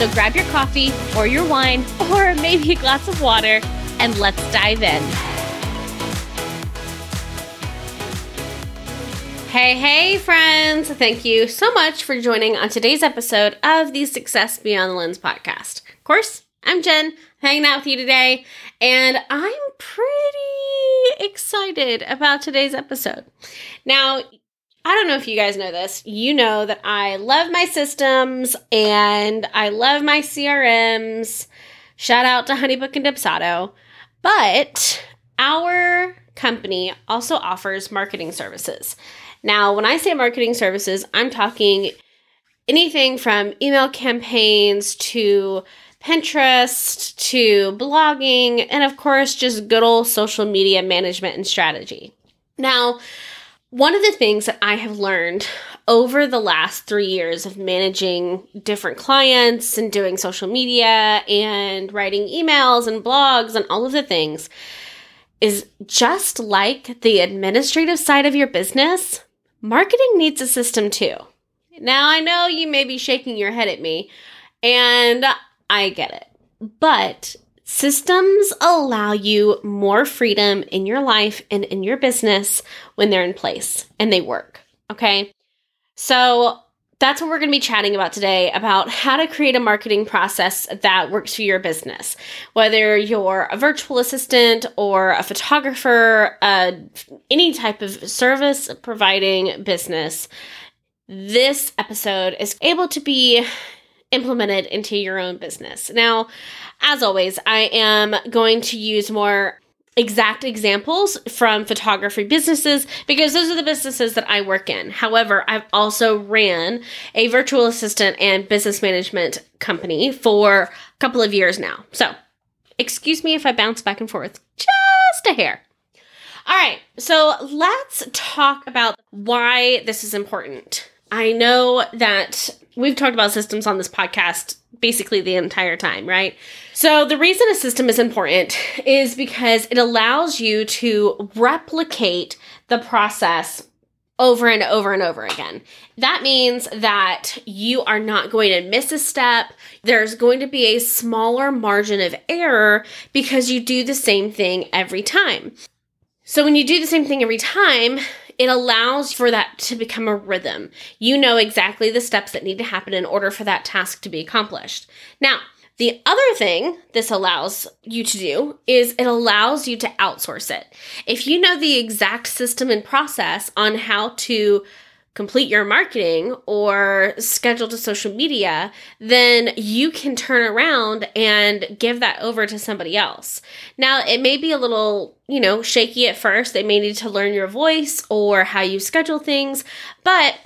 So grab your coffee or your wine or maybe a glass of water and let's dive in. Hey, hey, friends. Thank you so much for joining on today's episode of the Success Beyond the Lens podcast. Of course, I'm Jen, hanging out with you today, and I'm pretty excited about today's episode. Now, I don't know if you guys know this. You know that I love my systems and I love my CRMs. Shout out to Honeybook and Dubsado. But our company also offers marketing services. Now, when I say marketing services, I'm talking anything from email campaigns to Pinterest to blogging, and of course, just good old social media management and strategy. Now, one of the things that I have learned over the last three years of managing different clients and doing social media and writing emails and blogs and all of the things is just like the administrative side of your business, marketing needs a system too. Now, I know you may be shaking your head at me, and I get it. But Systems allow you more freedom in your life and in your business when they're in place and they work. Okay. So that's what we're going to be chatting about today about how to create a marketing process that works for your business. Whether you're a virtual assistant or a photographer, uh, any type of service providing business, this episode is able to be implemented into your own business. Now, as always, I am going to use more exact examples from photography businesses because those are the businesses that I work in. However, I've also ran a virtual assistant and business management company for a couple of years now. So, excuse me if I bounce back and forth just a hair. All right, so let's talk about why this is important. I know that we've talked about systems on this podcast basically the entire time, right? So, the reason a system is important is because it allows you to replicate the process over and over and over again. That means that you are not going to miss a step. There's going to be a smaller margin of error because you do the same thing every time. So, when you do the same thing every time, it allows for that to become a rhythm. You know exactly the steps that need to happen in order for that task to be accomplished. Now, the other thing this allows you to do is it allows you to outsource it. If you know the exact system and process on how to complete your marketing or schedule to social media, then you can turn around and give that over to somebody else. Now, it may be a little, you know, shaky at first. They may need to learn your voice or how you schedule things, but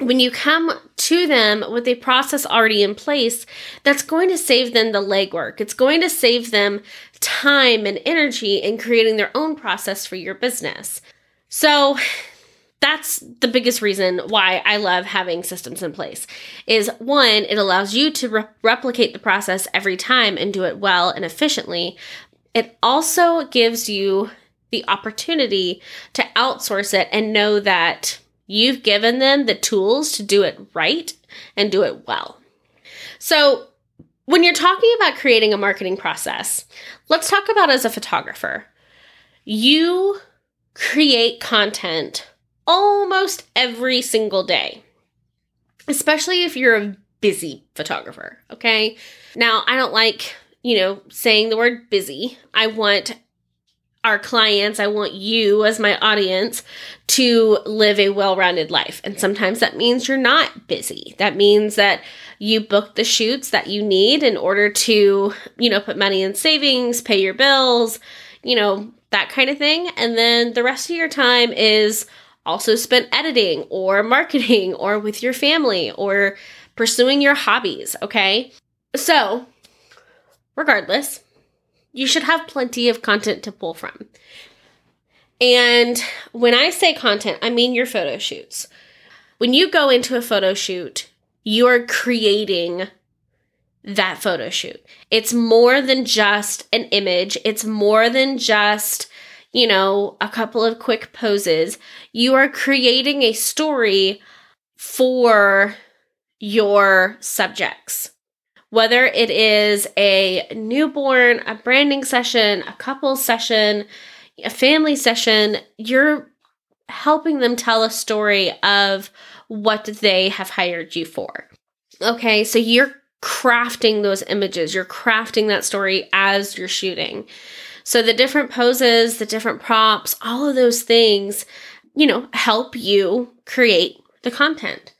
when you come to them with a process already in place, that's going to save them the legwork. It's going to save them time and energy in creating their own process for your business. So, that's the biggest reason why I love having systems in place. Is one, it allows you to re- replicate the process every time and do it well and efficiently. It also gives you the opportunity to outsource it and know that you've given them the tools to do it right and do it well. So, when you're talking about creating a marketing process, let's talk about as a photographer. You create content almost every single day, especially if you're a busy photographer. Okay. Now, I don't like, you know, saying the word busy. I want our clients, I want you as my audience to live a well rounded life. And sometimes that means you're not busy. That means that you book the shoots that you need in order to, you know, put money in savings, pay your bills, you know, that kind of thing. And then the rest of your time is also spent editing or marketing or with your family or pursuing your hobbies, okay? So, regardless, you should have plenty of content to pull from. And when I say content, I mean your photo shoots. When you go into a photo shoot, you are creating that photo shoot. It's more than just an image, it's more than just, you know, a couple of quick poses. You are creating a story for your subjects. Whether it is a newborn, a branding session, a couple session, a family session, you're helping them tell a story of what they have hired you for. Okay, so you're crafting those images, you're crafting that story as you're shooting. So the different poses, the different props, all of those things, you know, help you create the content.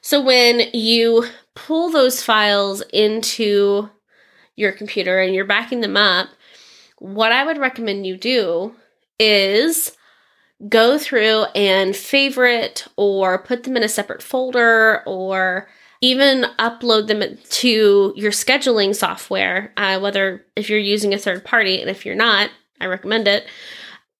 So when you pull those files into your computer and you're backing them up, what I would recommend you do is go through and favorite or put them in a separate folder or even upload them to your scheduling software, uh, whether if you're using a third party and if you're not, I recommend it.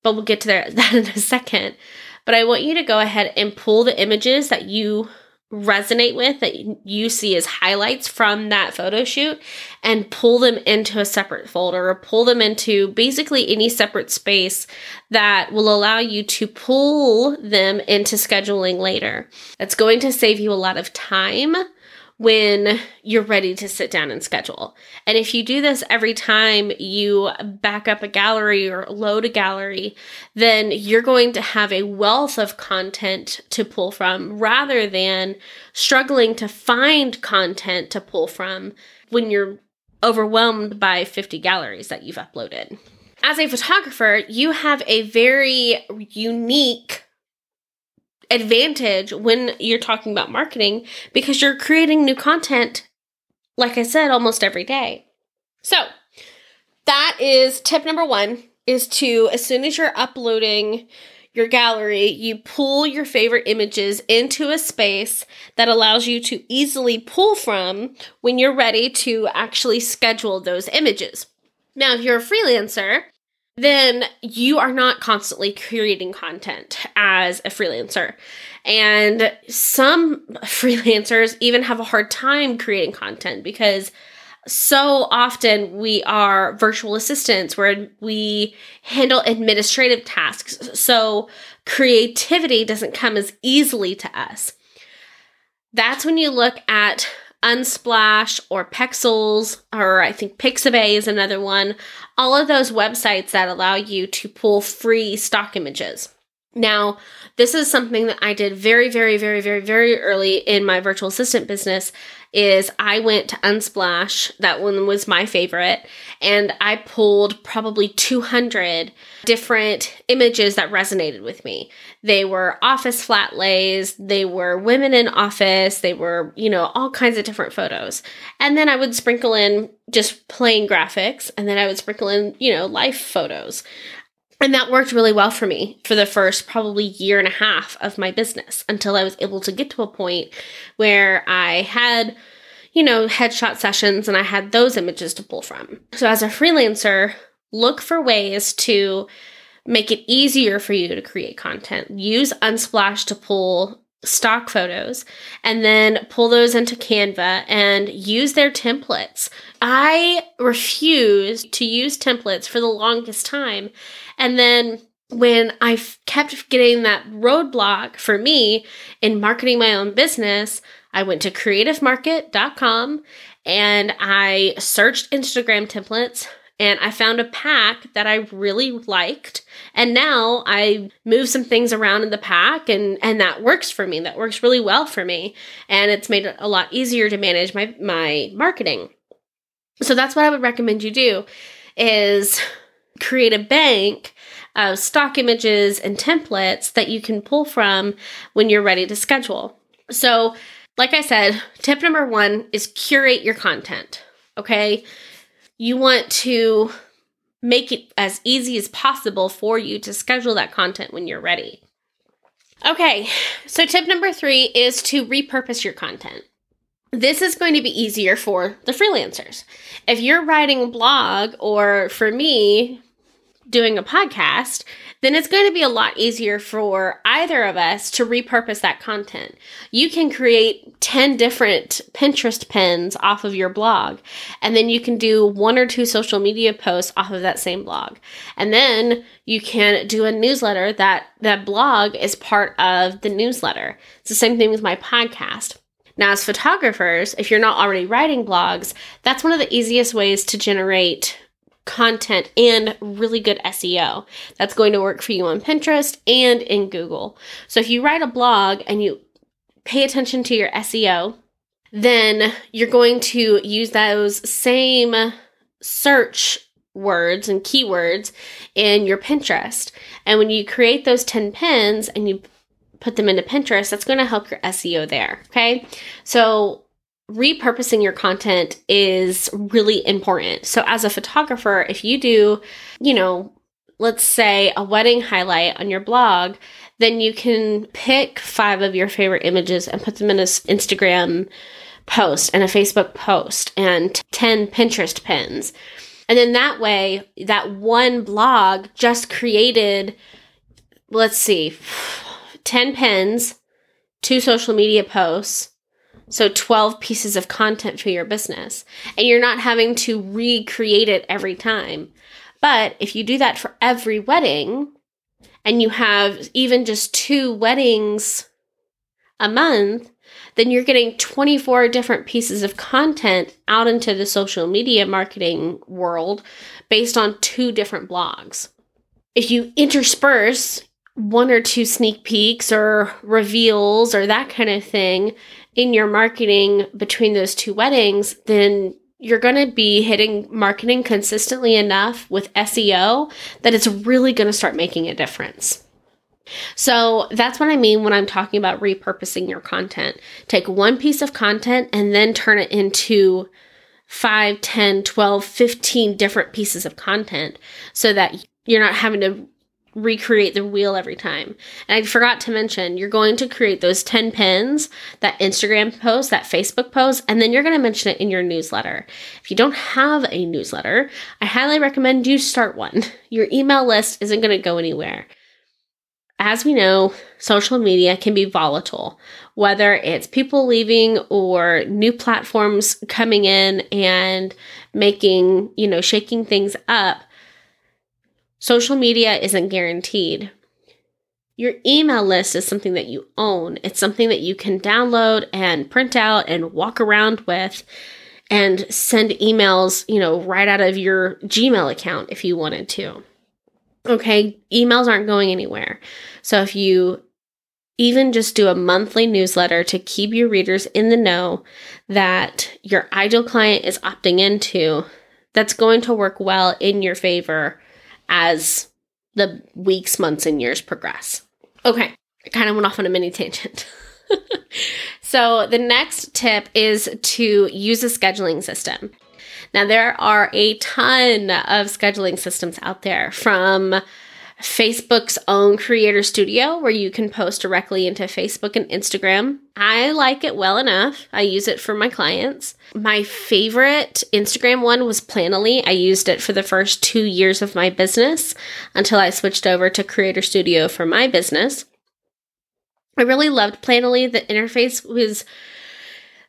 But we'll get to that in a second. But I want you to go ahead and pull the images that you resonate with that you see as highlights from that photo shoot and pull them into a separate folder or pull them into basically any separate space that will allow you to pull them into scheduling later. That's going to save you a lot of time when you're ready to sit down and schedule. And if you do this every time you back up a gallery or load a gallery, then you're going to have a wealth of content to pull from rather than struggling to find content to pull from when you're overwhelmed by 50 galleries that you've uploaded. As a photographer, you have a very unique advantage when you're talking about marketing because you're creating new content, like I said, almost every day. So, that is tip number one is to, as soon as you're uploading your gallery, you pull your favorite images into a space that allows you to easily pull from when you're ready to actually schedule those images. Now, if you're a freelancer, then you are not constantly creating content as a freelancer. And some freelancers even have a hard time creating content because so often we are virtual assistants where we handle administrative tasks. So creativity doesn't come as easily to us. That's when you look at Unsplash or Pexels, or I think Pixabay is another one. All of those websites that allow you to pull free stock images. Now, this is something that I did very, very, very, very, very early in my virtual assistant business is I went to Unsplash. That one was my favorite. And I pulled probably 200 different images that resonated with me. They were office flat lays, they were women in office, they were, you know, all kinds of different photos. And then I would sprinkle in just plain graphics, and then I would sprinkle in, you know, life photos. And that worked really well for me for the first probably year and a half of my business until I was able to get to a point where I had, you know, headshot sessions and I had those images to pull from. So as a freelancer, look for ways to make it easier for you to create content. Use Unsplash to pull stock photos and then pull those into Canva and use their templates. I refused to use templates for the longest time. And then when I kept getting that roadblock for me in marketing my own business, I went to creativemarket.com and I searched Instagram templates and I found a pack that I really liked. And now I move some things around in the pack and and that works for me. That works really well for me. And it's made it a lot easier to manage my my marketing. So that's what I would recommend you do is create a bank of stock images and templates that you can pull from when you're ready to schedule. So, like I said, tip number 1 is curate your content. Okay? You want to make it as easy as possible for you to schedule that content when you're ready. Okay, so tip number three is to repurpose your content. this is going to be easier for the freelancers. If you're writing a blog, or for me, doing a podcast, then it's going to be a lot easier for either of us to repurpose that content. You can create 10 different Pinterest pins off of your blog, and then you can do one or two social media posts off of that same blog. And then you can do a newsletter that that blog is part of the newsletter. It's the same thing with my podcast. Now, as photographers, if you're not already writing blogs, that's one of the easiest ways to generate content and really good SEO. That's going to work for you on Pinterest and in Google. So if you write a blog and you pay attention to your SEO, then you're going to use those same search words and keywords in your Pinterest. And when you create those 10 pins and you put them into Pinterest, that's going to help your SEO there. Okay. So repurposing your content is really important. So, as a photographer, if you do, you know, let's say a wedding highlight on your blog, then you can pick five of your favorite images and put them in an Instagram post and a Facebook post and 10 Pinterest pins. And then that way, that one blog just created, let's see, 10 pins, two social media posts, so 12 pieces of content for your business. And you're not having to recreate it every time. But if you do that for every wedding and you have even just two weddings a month, then you're getting 24 different pieces of content out into the social media marketing world based on two different blogs. If you intersperse one or two sneak peeks or reveals or that kind of thing in your marketing between those two weddings, then you're going to be hitting marketing consistently enough with SEO that it's really going to start making a difference. So that's what I mean when I'm talking about repurposing your content. Take one piece of content and then turn it into 5, 10, 12, 15 different pieces of content so that you're not having to recreate the wheel every time. And I forgot to mention, you're going to create those 10 pins, that Instagram post, that Facebook post, and then you're going to mention it in your newsletter. If you don't have a newsletter, I highly recommend you start one. Your email list isn't going to go anywhere. As we know, social media can be volatile, whether it's people leaving or new platforms coming in and making, you know, shaking things up Social media isn't guaranteed. Your email list is something that you own. It's something that you can download and print out and walk around with and send emails, you know, right out of your Gmail account if you wanted to. Okay, emails aren't going anywhere. So if you even just do a monthly newsletter to keep your readers in the know that your ideal client is opting into, that's going to work well in your favor as the weeks, months, and years progress. Okay, I kind of went off on a mini tangent. so, the next tip is to use a scheduling system. Now, there are a ton of scheduling systems out there from Facebook's own Creator Studio, where you can post directly into Facebook and Instagram. I like it well enough. I use it for my clients. My favorite Instagram one was Planoly. I used it for the first two years of my business until I switched over to Creator Studio for my business. I really loved Planoly. The interface was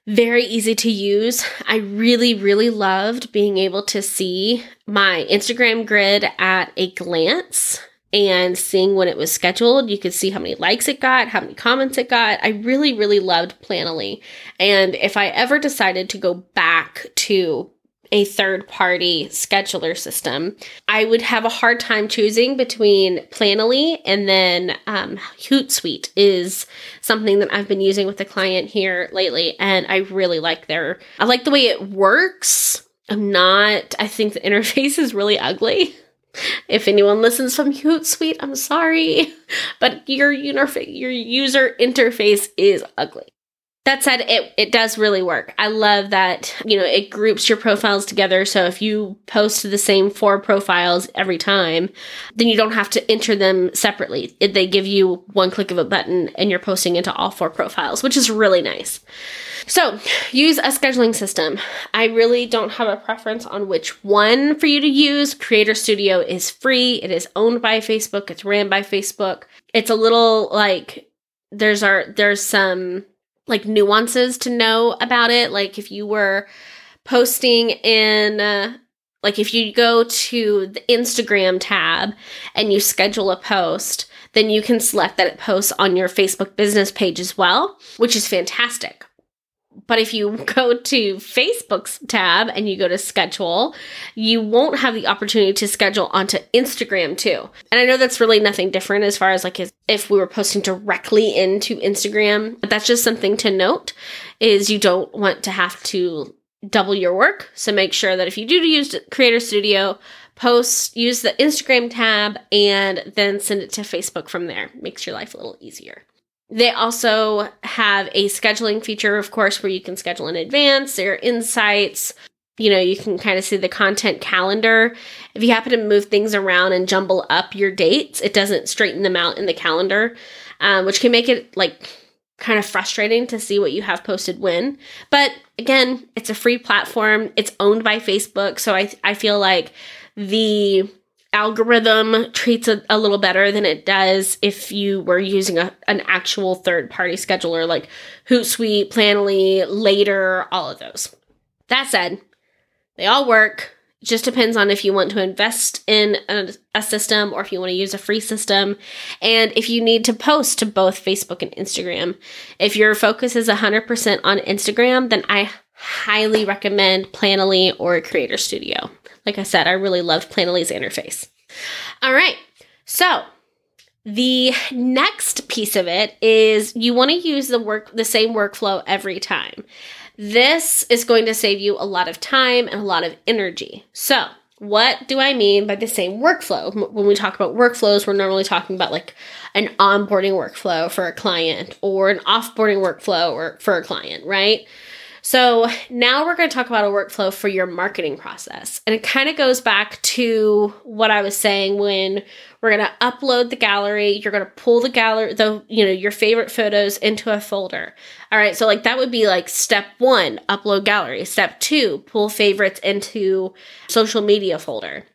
very easy to use. I really, really loved being able to see my Instagram grid at a glance and seeing when it was scheduled. You could see how many likes it got, how many comments it got. I really, really loved Planoly. And if I ever decided to go back to a third party scheduler system, I would have a hard time choosing between Planoly and then um, Hootsuite is something that I've been using with a client here lately, and I really like their. I like the way it works. I'm not. I think the interface is really ugly. If anyone listens from Hootsuite, I'm sorry, but your interface, your user interface is ugly. That said, it, it does really work. I love that, you know, it groups your profiles together. So if you post the same four profiles every time, then you don't have to enter them separately. It, they give you one click of a button and you're posting into all four profiles, which is really nice. So use a scheduling system. I really don't have a preference on which one for you to use. Creator Studio is free. It is owned by Facebook. It's ran by Facebook. It's a little like there's our there's some like nuances to know about it. Like if you were posting in, uh, like if you go to the Instagram tab and you schedule a post, then you can select that it posts on your Facebook business page as well, which is fantastic. But if you go to Facebook's tab and you go to schedule, you won't have the opportunity to schedule onto Instagram too. And I know that's really nothing different as far as like if we were posting directly into Instagram, but that's just something to note is you don't want to have to double your work. So make sure that if you do use Creator Studio, post use the Instagram tab and then send it to Facebook from there. Makes your life a little easier. They also have a scheduling feature, of course, where you can schedule in advance. There are insights. You know, you can kind of see the content calendar. If you happen to move things around and jumble up your dates, it doesn't straighten them out in the calendar, um, which can make it like kind of frustrating to see what you have posted when. But again, it's a free platform. It's owned by Facebook, so I I feel like the algorithm treats it a little better than it does if you were using a, an actual third party scheduler like Hootsuite, Planoly, Later, all of those. That said, they all work. It just depends on if you want to invest in a, a system or if you want to use a free system and if you need to post to both Facebook and Instagram. If your focus is 100% on Instagram, then I highly recommend Planoly or Creator Studio. Like I said, I really loved Planoly's interface. All right, so the next piece of it is you want to use the work the same workflow every time. This is going to save you a lot of time and a lot of energy. So, what do I mean by the same workflow? When we talk about workflows, we're normally talking about like an onboarding workflow for a client or an offboarding workflow or for a client, right? So now we're going to talk about a workflow for your marketing process. And it kind of goes back to what I was saying when we're going to upload the gallery, you're going to pull the gallery, the, you know, your favorite photos into a folder. All right. So like that would be like step one, upload gallery. Step two, pull favorites into social media folder.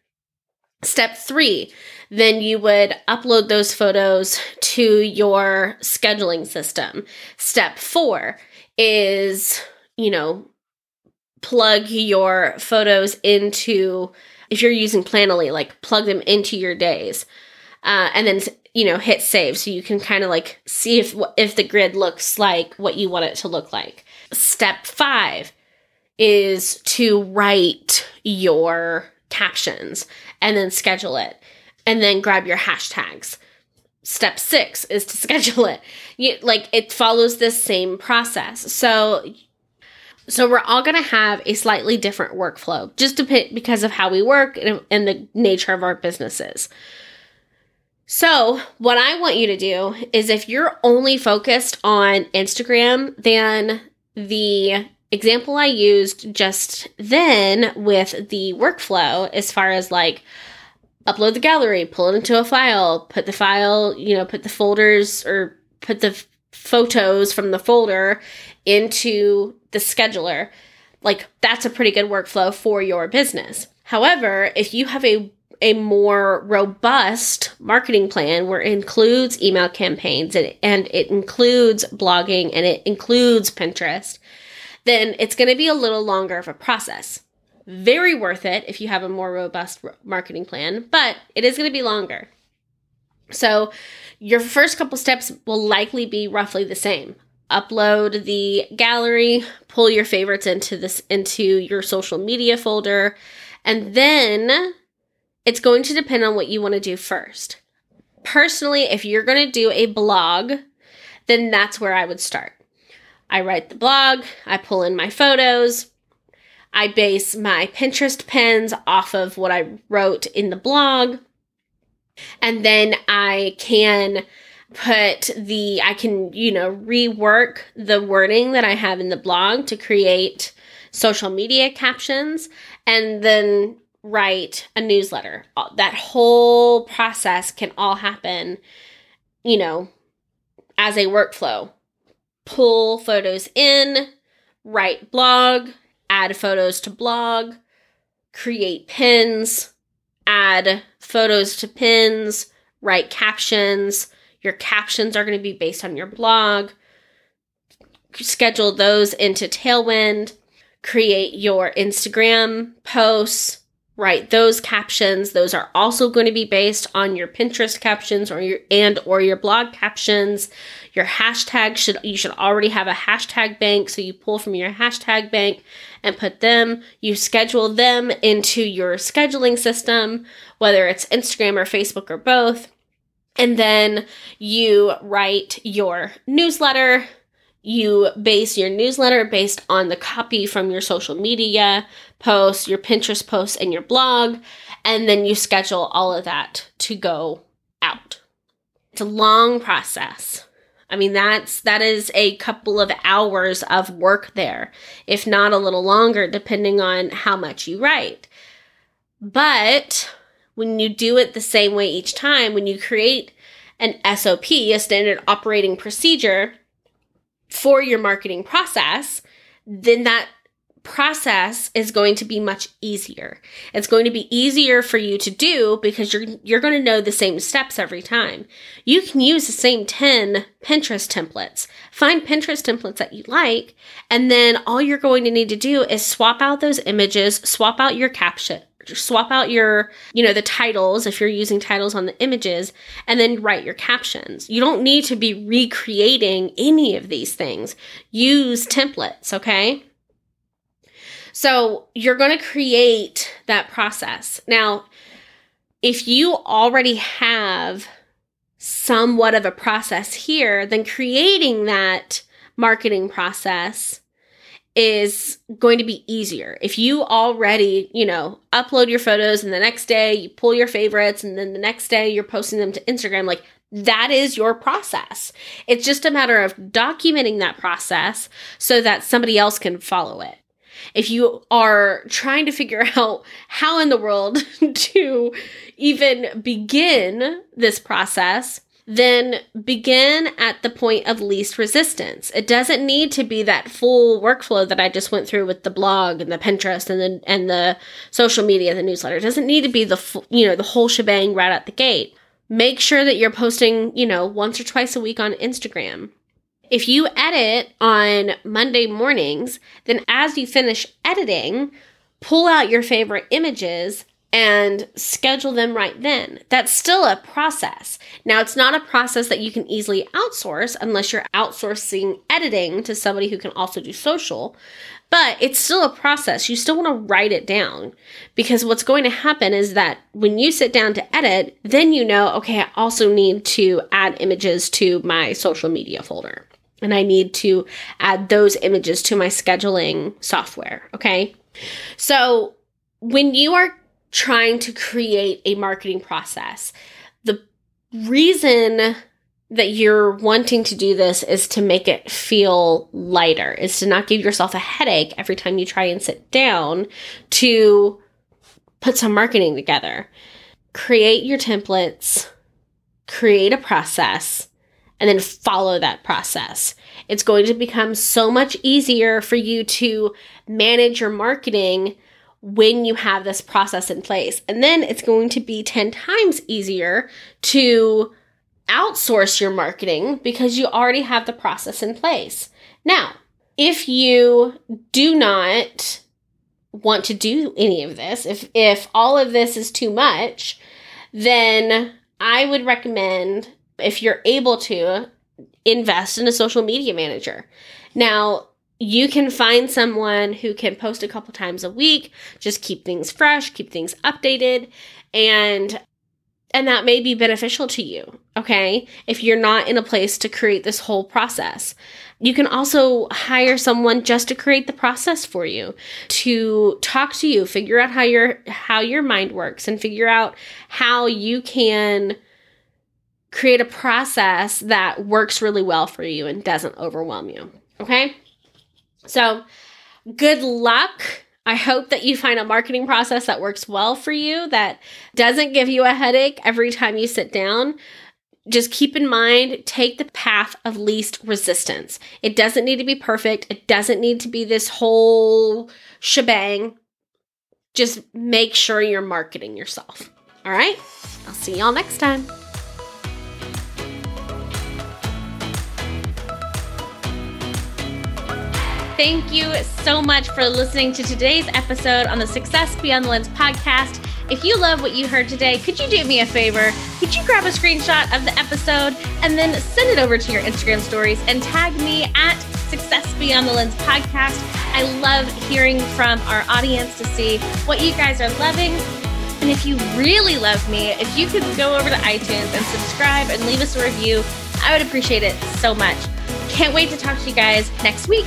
Step three, then you would upload those photos to your scheduling system. Step four is you know, plug your photos into, if you're using Planoly, like plug them into your days. Uh, and then you know hit save. So you can kind of like see if if the grid looks like what you want it to look like. Step 5 is to write your captions and then schedule it and then grab your hashtags. Step 6 is to schedule it. You like it follows this same process. So so we're all going to have a slightly different workflow just because of how we work and, and the nature of our businesses. So, what I want you to do is if you're only focused on Instagram, then the example I used just then with the workflow, as far as like upload the gallery, pull it into a file, put the file, you know, put the folders or put the photos from the folder into the scheduler, like that's a pretty good workflow for your business. However, if you have a a more robust marketing plan where it includes email campaigns and, and it includes blogging and it includes Pinterest, then it's going to be a little longer of a process. Very worth it if you have a more robust marketing plan, but it is going to be longer. So, your first couple steps will likely be roughly the same upload the gallery, pull your favorites into this into your social media folder, and then it's going to depend on what you want to do first. Personally, if you're going to do a blog, then that's where I would start. I write the blog, I pull in my photos, I base my Pinterest pins off of what I wrote in the blog, and then I can put the I can, you know, rework the wording that I have in the blog to create social media captions and then write a newsletter. Uh, that whole process can all happen, you know, as a workflow. Pull photos in, write blog, add photos to blog, create pins, add photos to pins, write captions. Your captions are going to be based on your blog. Schedule those into Tailwind. Create your Instagram posts, write those captions. Those are also going to be based on your Pinterest captions or your and or your blog captions. Your hashtag should you should already have a hashtag bank, so you pull from your hashtag bank and put them. You schedule them into your scheduling system, whether it's Instagram or Facebook or both. And then you write your newsletter. You base your newsletter based on the copy from your social media posts, your Pinterest posts, and your blog. And then you schedule all of that to go out. It's a long process. I mean, that's that is a couple of hours of work there, if not a little longer, depending on how much you write. But when you do it the same way each time, when you create an SOP, a standard operating procedure for your marketing process, then that process is going to be much easier. It's going to be easier for you to do because you're you're going to know the same steps every time. You can use the same 10 Pinterest templates. Find Pinterest templates that you like and then all you're going to need to do is swap out those images, swap out your caption, swap out your, you know, the titles if you're using titles on the images and then write your captions. You don't need to be recreating any of these things. Use templates, okay? So you're going to create that process. Now, if you already have somewhat of a process here, then creating that marketing process is going to be easier. If you already, you know, upload your photos and the next day you pull your favorites and then the next day you're posting them to Instagram, like that is your process. It's just a matter of documenting that process so that somebody else can follow it if you are trying to figure out how in the world to even begin this process, then begin at the point of least resistance. It doesn't need to be that full workflow that I just went through with the blog and the Pinterest and the and the social media, the newsletter. It doesn't need to be the you know the whole shebang right at the gate. Make sure that you're posting, you know, once or twice a week on Instagram. If you edit on Monday mornings, then as you finish editing, pull out your favorite images and schedule them right then. That's still a process. Now, it's not a process that you can easily outsource unless you're outsourcing editing to somebody who can also do social, but it's still a process. You still want to write it down because what's going to happen is that when you sit down to edit, then you know, okay, I also need to add images to my social media folder and I need to add those images to my scheduling software. Okay. So when you are trying to create a marketing process, the reason that you're wanting to do this is to make it feel lighter, is to not give yourself a headache every time you try and sit down to put some marketing together. Create your templates, create a process, and then follow that process. It's going to become so much easier for you to manage your marketing when you have this process in place. And then it's going to be 10 times easier to outsource your marketing because you already have the process in place. Now, if you do not want to do any of this, if if all of this is too much, then I would recommend if you're able to, invest in a social media manager. Now, you can find someone who can post a couple times a week, just keep things fresh, keep things updated, and and that may be beneficial to you, okay? If you're not in a place to create this whole process. You can also hire someone just to create the process for you, to talk to you, figure out how your how your mind works and figure out how you can create a process that works really well for you and doesn't overwhelm you. Okay? So, good luck. I hope that you find a marketing process that works well for you, that doesn't give you a headache every time you sit down. Just keep in mind, take the path of least resistance. It doesn't need to be perfect, it doesn't need to be this whole shebang. Just make sure you're marketing yourself. All right? I'll see y'all next time. Thank you so much for listening to today's episode on the Success Beyond the Lens podcast. If you love what you heard today, could you do me a favor? Could you grab a screenshot of the episode and then send it over to your Instagram stories and tag me at Success Beyond the Lens podcast? I love hearing from our audience to see what you guys are loving. And if you really love me, if you could go over to iTunes and subscribe and leave us a review, I would appreciate it so much. Can't wait to talk to you guys next week.